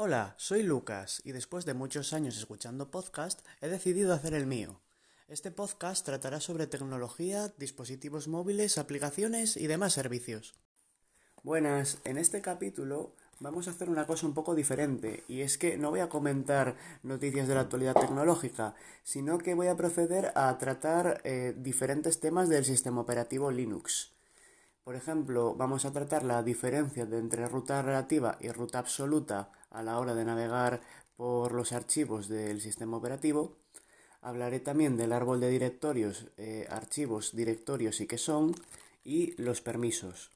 Hola, soy Lucas y después de muchos años escuchando podcast he decidido hacer el mío. Este podcast tratará sobre tecnología, dispositivos móviles, aplicaciones y demás servicios. Buenas, en este capítulo vamos a hacer una cosa un poco diferente y es que no voy a comentar noticias de la actualidad tecnológica, sino que voy a proceder a tratar eh, diferentes temas del sistema operativo Linux. Por ejemplo, vamos a tratar la diferencia entre ruta relativa y ruta absoluta a la hora de navegar por los archivos del sistema operativo. Hablaré también del árbol de directorios, eh, archivos, directorios y qué son, y los permisos.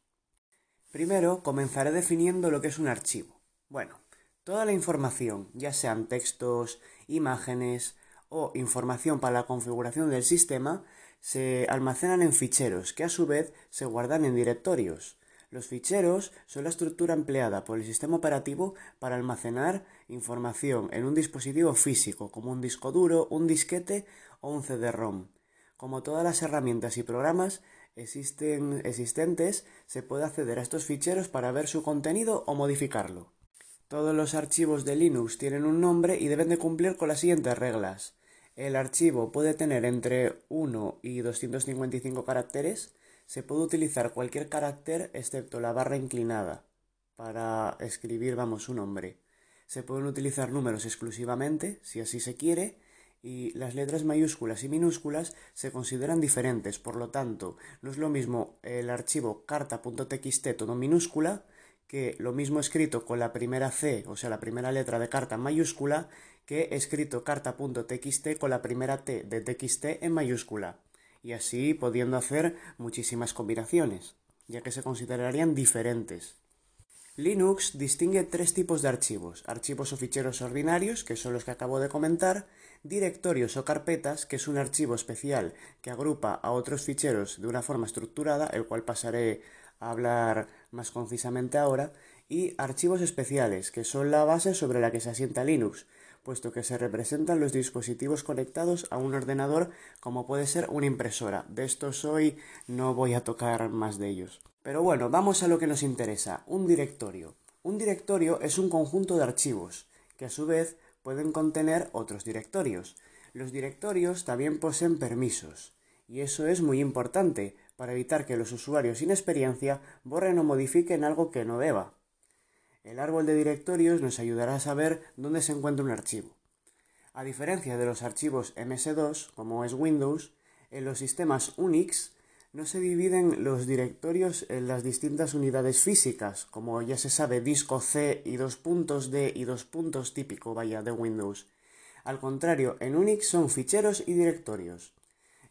Primero, comenzaré definiendo lo que es un archivo. Bueno, toda la información, ya sean textos, imágenes o información para la configuración del sistema, se almacenan en ficheros que a su vez se guardan en directorios. Los ficheros son la estructura empleada por el sistema operativo para almacenar información en un dispositivo físico como un disco duro, un disquete o un CD-ROM. Como todas las herramientas y programas existen, existentes, se puede acceder a estos ficheros para ver su contenido o modificarlo. Todos los archivos de Linux tienen un nombre y deben de cumplir con las siguientes reglas. El archivo puede tener entre 1 y 255 caracteres. Se puede utilizar cualquier carácter excepto la barra inclinada para escribir, vamos, un nombre. Se pueden utilizar números exclusivamente, si así se quiere, y las letras mayúsculas y minúsculas se consideran diferentes, por lo tanto, no es lo mismo el archivo carta.txt todo minúscula que lo mismo escrito con la primera C, o sea, la primera letra de carta mayúscula, que escrito carta.txt con la primera T de txt en mayúscula, y así pudiendo hacer muchísimas combinaciones, ya que se considerarían diferentes. Linux distingue tres tipos de archivos, archivos o ficheros ordinarios, que son los que acabo de comentar, directorios o carpetas, que es un archivo especial que agrupa a otros ficheros de una forma estructurada, el cual pasaré a hablar más concisamente ahora, y archivos especiales, que son la base sobre la que se asienta Linux, puesto que se representan los dispositivos conectados a un ordenador como puede ser una impresora. De estos hoy no voy a tocar más de ellos. Pero bueno, vamos a lo que nos interesa, un directorio. Un directorio es un conjunto de archivos, que a su vez pueden contener otros directorios. Los directorios también poseen permisos, y eso es muy importante para evitar que los usuarios sin experiencia borren o modifiquen algo que no deba. El árbol de directorios nos ayudará a saber dónde se encuentra un archivo. A diferencia de los archivos MS2, como es Windows, en los sistemas Unix no se dividen los directorios en las distintas unidades físicas, como ya se sabe disco C y dos puntos D y dos puntos típico, vaya, de Windows. Al contrario, en Unix son ficheros y directorios.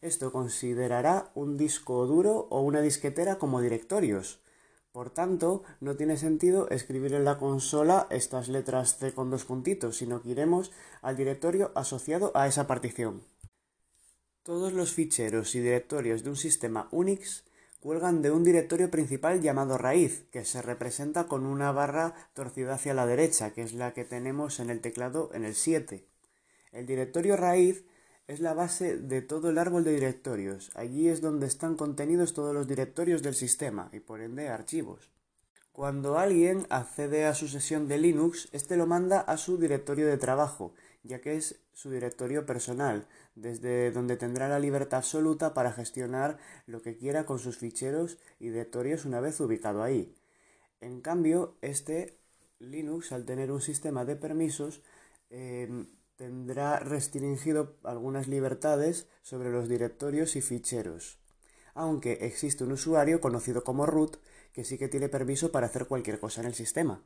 Esto considerará un disco duro o una disquetera como directorios. Por tanto, no tiene sentido escribir en la consola estas letras C con dos puntitos, sino que iremos al directorio asociado a esa partición. Todos los ficheros y directorios de un sistema Unix cuelgan de un directorio principal llamado raíz, que se representa con una barra torcida hacia la derecha, que es la que tenemos en el teclado en el 7. El directorio raíz es la base de todo el árbol de directorios. Allí es donde están contenidos todos los directorios del sistema y por ende archivos. Cuando alguien accede a su sesión de Linux, este lo manda a su directorio de trabajo, ya que es su directorio personal, desde donde tendrá la libertad absoluta para gestionar lo que quiera con sus ficheros y directorios una vez ubicado ahí. En cambio, este Linux, al tener un sistema de permisos, em, tendrá restringido algunas libertades sobre los directorios y ficheros. Aunque existe un usuario conocido como root que sí que tiene permiso para hacer cualquier cosa en el sistema.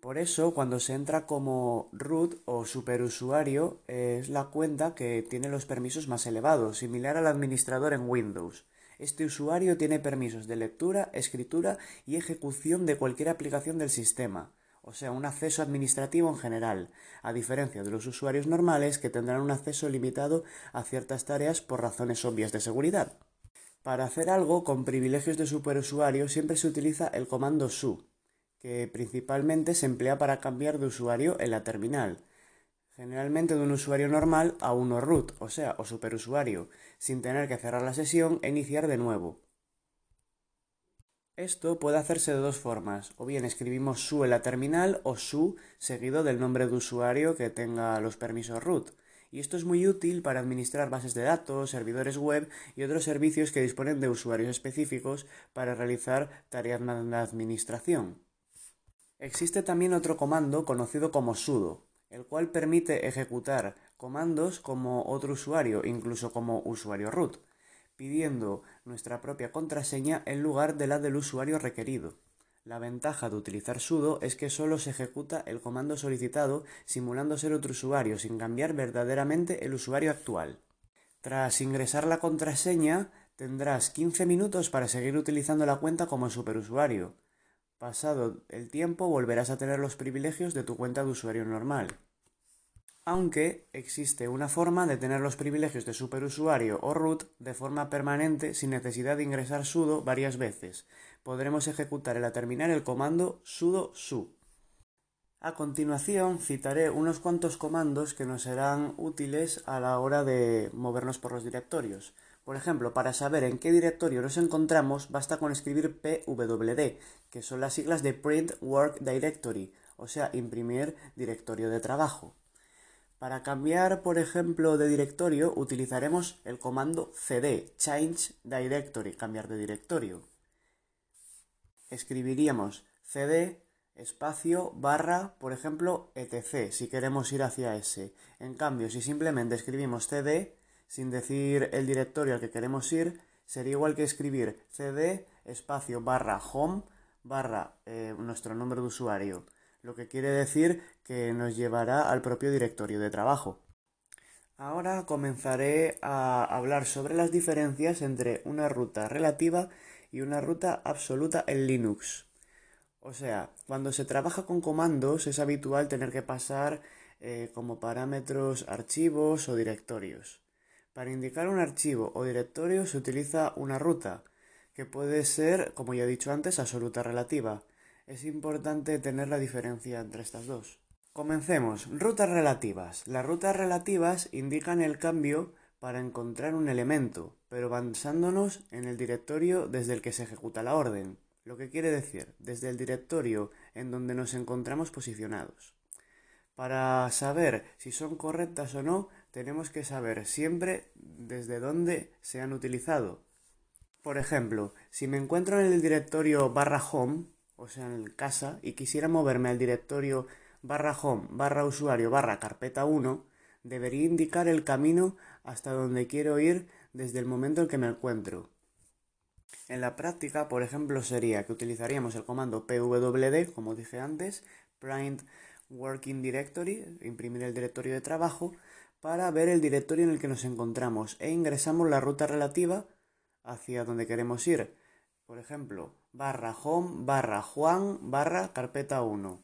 Por eso, cuando se entra como root o superusuario, es la cuenta que tiene los permisos más elevados, similar al administrador en Windows. Este usuario tiene permisos de lectura, escritura y ejecución de cualquier aplicación del sistema, o sea, un acceso administrativo en general, a diferencia de los usuarios normales que tendrán un acceso limitado a ciertas tareas por razones obvias de seguridad. Para hacer algo con privilegios de superusuario siempre se utiliza el comando su, que principalmente se emplea para cambiar de usuario en la terminal, generalmente de un usuario normal a uno root, o sea, o superusuario, sin tener que cerrar la sesión e iniciar de nuevo. Esto puede hacerse de dos formas, o bien escribimos su en la terminal o su seguido del nombre de usuario que tenga los permisos root. Y esto es muy útil para administrar bases de datos, servidores web y otros servicios que disponen de usuarios específicos para realizar tareas de administración. Existe también otro comando conocido como sudo, el cual permite ejecutar comandos como otro usuario, incluso como usuario root pidiendo nuestra propia contraseña en lugar de la del usuario requerido. La ventaja de utilizar sudo es que solo se ejecuta el comando solicitado simulando ser otro usuario sin cambiar verdaderamente el usuario actual. Tras ingresar la contraseña, tendrás 15 minutos para seguir utilizando la cuenta como superusuario. Pasado el tiempo volverás a tener los privilegios de tu cuenta de usuario normal aunque existe una forma de tener los privilegios de superusuario o root de forma permanente sin necesidad de ingresar sudo varias veces. Podremos ejecutar en la terminal el comando sudo su. A continuación citaré unos cuantos comandos que nos serán útiles a la hora de movernos por los directorios. Por ejemplo, para saber en qué directorio nos encontramos basta con escribir pwd, que son las siglas de Print Work Directory, o sea, imprimir directorio de trabajo. Para cambiar, por ejemplo, de directorio, utilizaremos el comando cd, change directory, cambiar de directorio. Escribiríamos cd espacio barra, por ejemplo, etc, si queremos ir hacia ese. En cambio, si simplemente escribimos cd, sin decir el directorio al que queremos ir, sería igual que escribir cd espacio barra home barra eh, nuestro nombre de usuario lo que quiere decir que nos llevará al propio directorio de trabajo. Ahora comenzaré a hablar sobre las diferencias entre una ruta relativa y una ruta absoluta en Linux. O sea, cuando se trabaja con comandos es habitual tener que pasar eh, como parámetros archivos o directorios. Para indicar un archivo o directorio se utiliza una ruta, que puede ser, como ya he dicho antes, absoluta relativa, es importante tener la diferencia entre estas dos. Comencemos. Rutas relativas. Las rutas relativas indican el cambio para encontrar un elemento, pero basándonos en el directorio desde el que se ejecuta la orden, lo que quiere decir desde el directorio en donde nos encontramos posicionados. Para saber si son correctas o no, tenemos que saber siempre desde dónde se han utilizado. Por ejemplo, si me encuentro en el directorio barra home, o sea, en casa, y quisiera moverme al directorio barra home barra usuario barra carpeta 1, debería indicar el camino hasta donde quiero ir desde el momento en que me encuentro. En la práctica, por ejemplo, sería que utilizaríamos el comando pwd, como dije antes, print working directory, imprimir el directorio de trabajo, para ver el directorio en el que nos encontramos e ingresamos la ruta relativa hacia donde queremos ir. Por ejemplo, barra home barra Juan barra carpeta 1.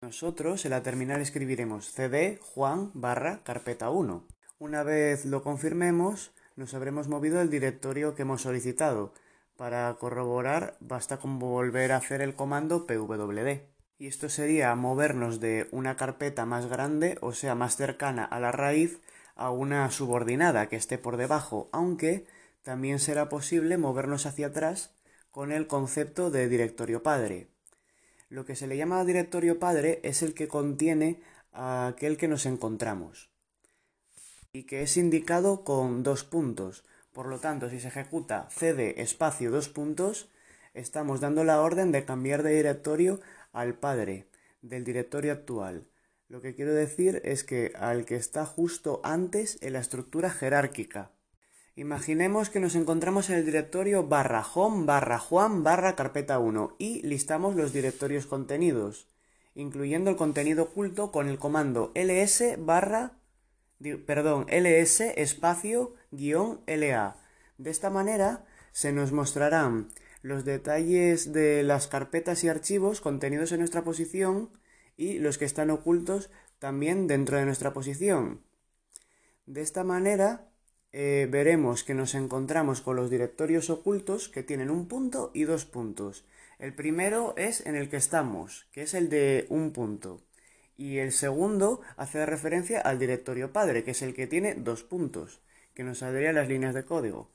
Nosotros en la terminal escribiremos cd Juan barra carpeta 1. Una vez lo confirmemos, nos habremos movido al directorio que hemos solicitado. Para corroborar basta con volver a hacer el comando pwd. Y esto sería movernos de una carpeta más grande, o sea, más cercana a la raíz, a una subordinada que esté por debajo, aunque también será posible movernos hacia atrás con el concepto de directorio padre. Lo que se le llama directorio padre es el que contiene a aquel que nos encontramos y que es indicado con dos puntos. Por lo tanto, si se ejecuta cd espacio dos puntos, estamos dando la orden de cambiar de directorio al padre del directorio actual. Lo que quiero decir es que al que está justo antes en la estructura jerárquica. Imaginemos que nos encontramos en el directorio barra home barra juan barra carpeta 1 y listamos los directorios contenidos, incluyendo el contenido oculto con el comando ls barra, perdón, ls espacio guion la. De esta manera se nos mostrarán los detalles de las carpetas y archivos contenidos en nuestra posición y los que están ocultos también dentro de nuestra posición. De esta manera eh, veremos que nos encontramos con los directorios ocultos que tienen un punto y dos puntos. El primero es en el que estamos, que es el de un punto. Y el segundo hace referencia al directorio padre, que es el que tiene dos puntos, que nos saldrían las líneas de código.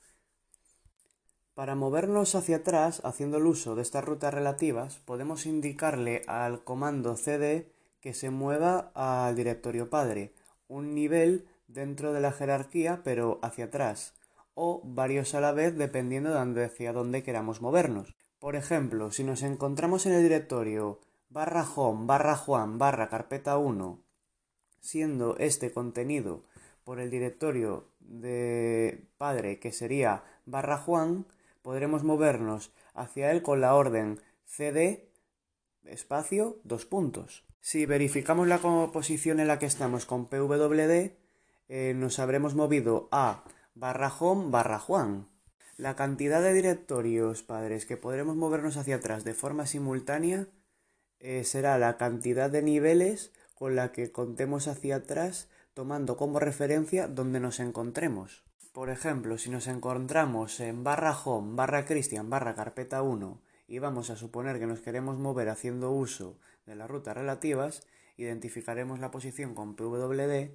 Para movernos hacia atrás, haciendo el uso de estas rutas relativas, podemos indicarle al comando cd que se mueva al directorio padre, un nivel dentro de la jerarquía pero hacia atrás, o varios a la vez dependiendo de hacia dónde queramos movernos. Por ejemplo, si nos encontramos en el directorio barra home barra juan barra carpeta 1, siendo este contenido por el directorio de padre que sería barra juan, podremos movernos hacia él con la orden cd espacio dos puntos. Si verificamos la posición en la que estamos con pwd, eh, nos habremos movido a barra home barra juan. La cantidad de directorios padres que podremos movernos hacia atrás de forma simultánea eh, será la cantidad de niveles con la que contemos hacia atrás tomando como referencia donde nos encontremos. Por ejemplo, si nos encontramos en barra home, barra Christian, barra carpeta 1 y vamos a suponer que nos queremos mover haciendo uso de las rutas relativas, identificaremos la posición con PWD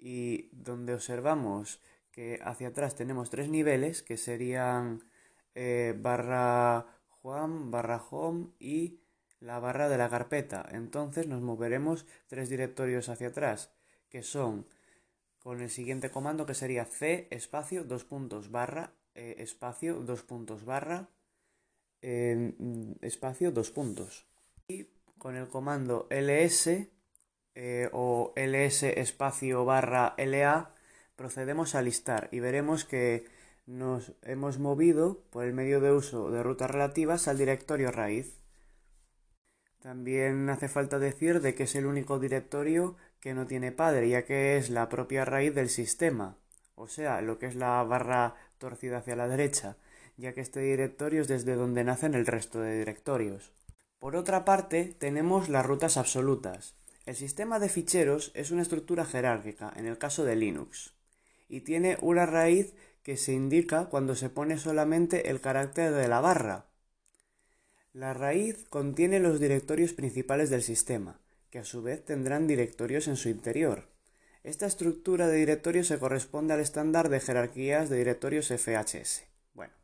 y donde observamos que hacia atrás tenemos tres niveles que serían eh, barra Juan, barra Home y la barra de la carpeta. Entonces nos moveremos tres directorios hacia atrás que son con el siguiente comando que sería c espacio dos puntos barra eh, espacio dos puntos barra espacio dos puntos y con el comando ls eh, o ls espacio barra la procedemos a listar y veremos que nos hemos movido por el medio de uso de rutas relativas al directorio raíz. También hace falta decir de que es el único directorio que no tiene padre, ya que es la propia raíz del sistema, o sea, lo que es la barra torcida hacia la derecha, ya que este directorio es desde donde nacen el resto de directorios. Por otra parte, tenemos las rutas absolutas. El sistema de ficheros es una estructura jerárquica en el caso de Linux y tiene una raíz que se indica cuando se pone solamente el carácter de la barra. La raíz contiene los directorios principales del sistema, que a su vez tendrán directorios en su interior. Esta estructura de directorios se corresponde al estándar de jerarquías de directorios FHS. Bueno,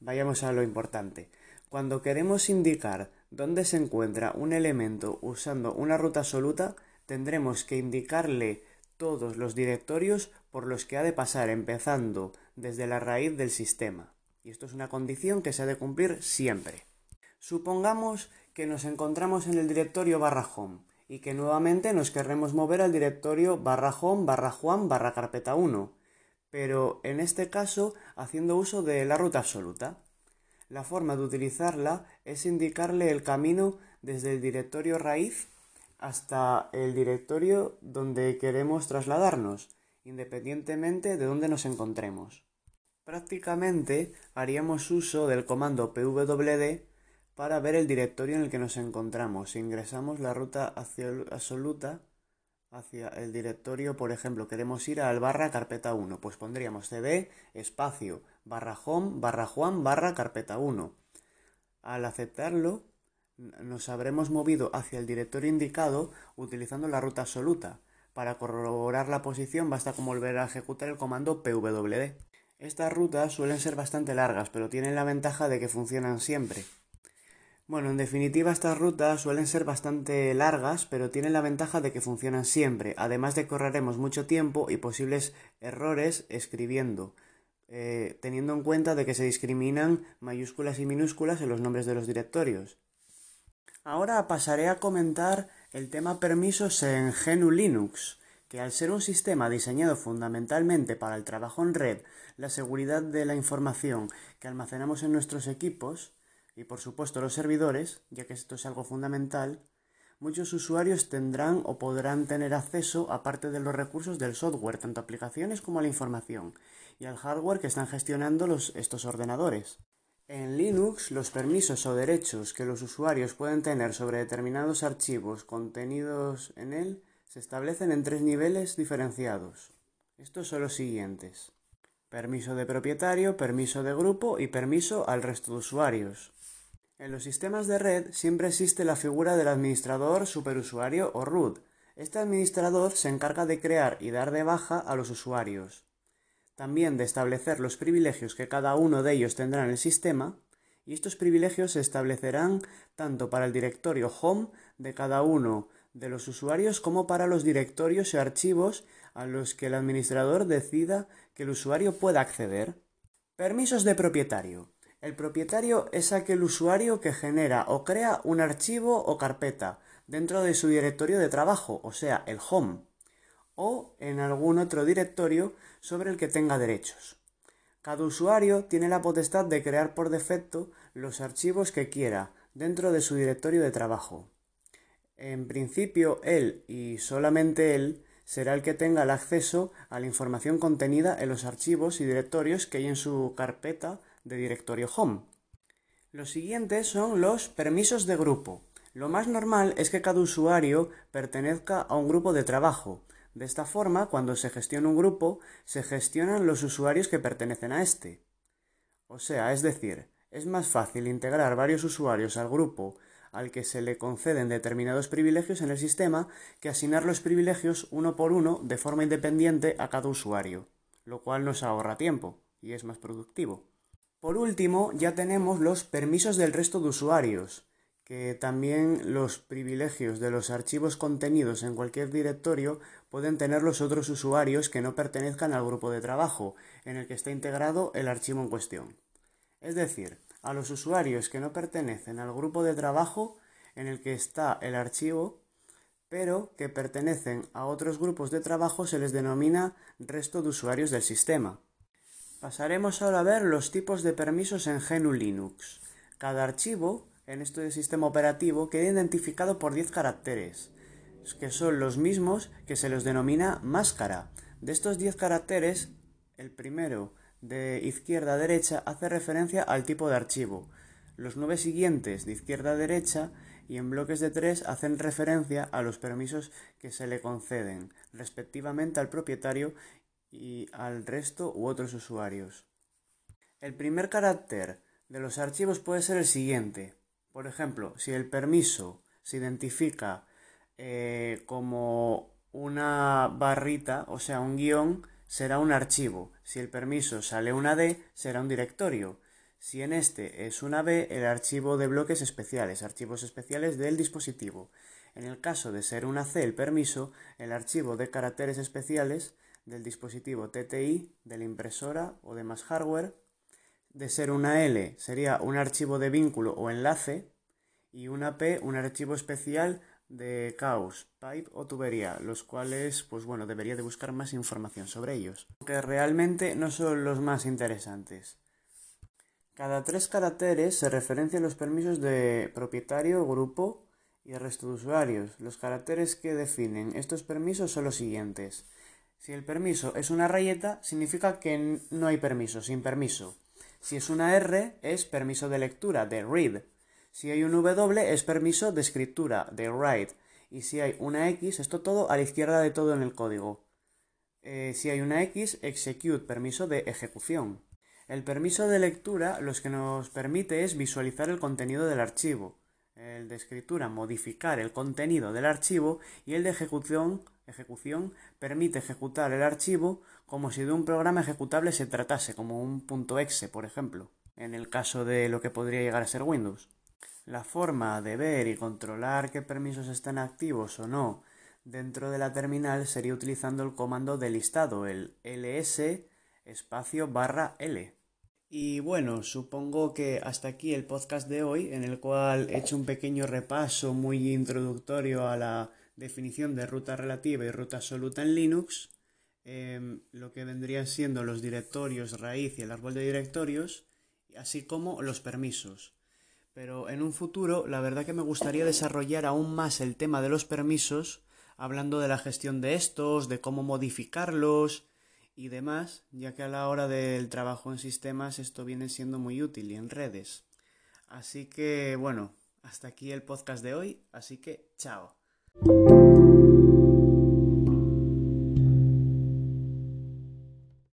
vayamos a lo importante. Cuando queremos indicar dónde se encuentra un elemento usando una ruta absoluta, tendremos que indicarle todos los directorios por los que ha de pasar empezando desde la raíz del sistema. Y esto es una condición que se ha de cumplir siempre. Supongamos que nos encontramos en el directorio barra home y que nuevamente nos querremos mover al directorio barra home barra juan barra carpeta 1, pero en este caso haciendo uso de la ruta absoluta. La forma de utilizarla es indicarle el camino desde el directorio raíz hasta el directorio donde queremos trasladarnos, independientemente de dónde nos encontremos. Prácticamente haríamos uso del comando pwd para ver el directorio en el que nos encontramos. Si ingresamos la ruta absoluta hacia el directorio, por ejemplo, queremos ir al barra carpeta 1, pues pondríamos cd espacio barra home barra juan barra carpeta 1. Al aceptarlo, nos habremos movido hacia el directorio indicado utilizando la ruta absoluta. Para corroborar la posición basta con volver a ejecutar el comando pwd. Estas rutas suelen ser bastante largas, pero tienen la ventaja de que funcionan siempre. Bueno, en definitiva estas rutas suelen ser bastante largas, pero tienen la ventaja de que funcionan siempre, además de que ahorraremos mucho tiempo y posibles errores escribiendo, eh, teniendo en cuenta de que se discriminan mayúsculas y minúsculas en los nombres de los directorios. Ahora pasaré a comentar el tema permisos en GNU Linux, que al ser un sistema diseñado fundamentalmente para el trabajo en red, la seguridad de la información que almacenamos en nuestros equipos y por supuesto los servidores, ya que esto es algo fundamental, muchos usuarios tendrán o podrán tener acceso a parte de los recursos del software, tanto aplicaciones como a la información, y al hardware que están gestionando estos ordenadores. En Linux, los permisos o derechos que los usuarios pueden tener sobre determinados archivos contenidos en él se establecen en tres niveles diferenciados. Estos son los siguientes. Permiso de propietario, permiso de grupo y permiso al resto de usuarios. En los sistemas de red siempre existe la figura del administrador, superusuario o root. Este administrador se encarga de crear y dar de baja a los usuarios. También de establecer los privilegios que cada uno de ellos tendrá en el sistema, y estos privilegios se establecerán tanto para el directorio home de cada uno de los usuarios como para los directorios y archivos a los que el administrador decida que el usuario pueda acceder. Permisos de propietario. El propietario es aquel usuario que genera o crea un archivo o carpeta dentro de su directorio de trabajo, o sea, el home, o en algún otro directorio sobre el que tenga derechos. Cada usuario tiene la potestad de crear por defecto los archivos que quiera dentro de su directorio de trabajo. En principio, él y solamente él será el que tenga el acceso a la información contenida en los archivos y directorios que hay en su carpeta de directorio home. Los siguientes son los permisos de grupo. Lo más normal es que cada usuario pertenezca a un grupo de trabajo. De esta forma, cuando se gestiona un grupo, se gestionan los usuarios que pertenecen a este. O sea, es decir, es más fácil integrar varios usuarios al grupo al que se le conceden determinados privilegios en el sistema que asignar los privilegios uno por uno de forma independiente a cada usuario, lo cual nos ahorra tiempo y es más productivo. Por último, ya tenemos los permisos del resto de usuarios, que también los privilegios de los archivos contenidos en cualquier directorio pueden tener los otros usuarios que no pertenezcan al grupo de trabajo en el que está integrado el archivo en cuestión. Es decir, a los usuarios que no pertenecen al grupo de trabajo en el que está el archivo, pero que pertenecen a otros grupos de trabajo se les denomina resto de usuarios del sistema. Pasaremos ahora a ver los tipos de permisos en GNU Linux. Cada archivo en este sistema operativo queda identificado por 10 caracteres, que son los mismos que se los denomina máscara. De estos 10 caracteres, el primero de izquierda a derecha hace referencia al tipo de archivo. Los nueve siguientes de izquierda a derecha y en bloques de tres hacen referencia a los permisos que se le conceden respectivamente al propietario y al resto u otros usuarios. El primer carácter de los archivos puede ser el siguiente. Por ejemplo, si el permiso se identifica eh, como una barrita, o sea, un guion, será un archivo. Si el permiso sale una D, será un directorio. Si en este es una B, el archivo de bloques especiales, archivos especiales del dispositivo. En el caso de ser una C el permiso, el archivo de caracteres especiales del dispositivo TTI, de la impresora o de más hardware. De ser una L sería un archivo de vínculo o enlace. Y una P un archivo especial de caos, pipe o tubería, los cuales, pues bueno, debería de buscar más información sobre ellos, que realmente no son los más interesantes. Cada tres caracteres se referencian los permisos de propietario, grupo y el resto de usuarios. Los caracteres que definen estos permisos son los siguientes. Si el permiso es una rayeta, significa que no hay permiso, sin permiso. Si es una R, es permiso de lectura, de read. Si hay un W es permiso de escritura, de write. Y si hay una X, esto todo a la izquierda de todo en el código. Eh, si hay una X, execute, permiso de ejecución. El permiso de lectura lo que nos permite es visualizar el contenido del archivo. El de escritura, modificar el contenido del archivo. Y el de ejecución, ejecución permite ejecutar el archivo como si de un programa ejecutable se tratase, como un .exe, por ejemplo, en el caso de lo que podría llegar a ser Windows. La forma de ver y controlar qué permisos están activos o no dentro de la terminal sería utilizando el comando de listado, el ls espacio barra l. Y bueno, supongo que hasta aquí el podcast de hoy, en el cual he hecho un pequeño repaso muy introductorio a la definición de ruta relativa y ruta absoluta en Linux, em, lo que vendrían siendo los directorios raíz y el árbol de directorios, así como los permisos. Pero en un futuro, la verdad que me gustaría desarrollar aún más el tema de los permisos, hablando de la gestión de estos, de cómo modificarlos y demás, ya que a la hora del trabajo en sistemas esto viene siendo muy útil y en redes. Así que bueno, hasta aquí el podcast de hoy, así que chao.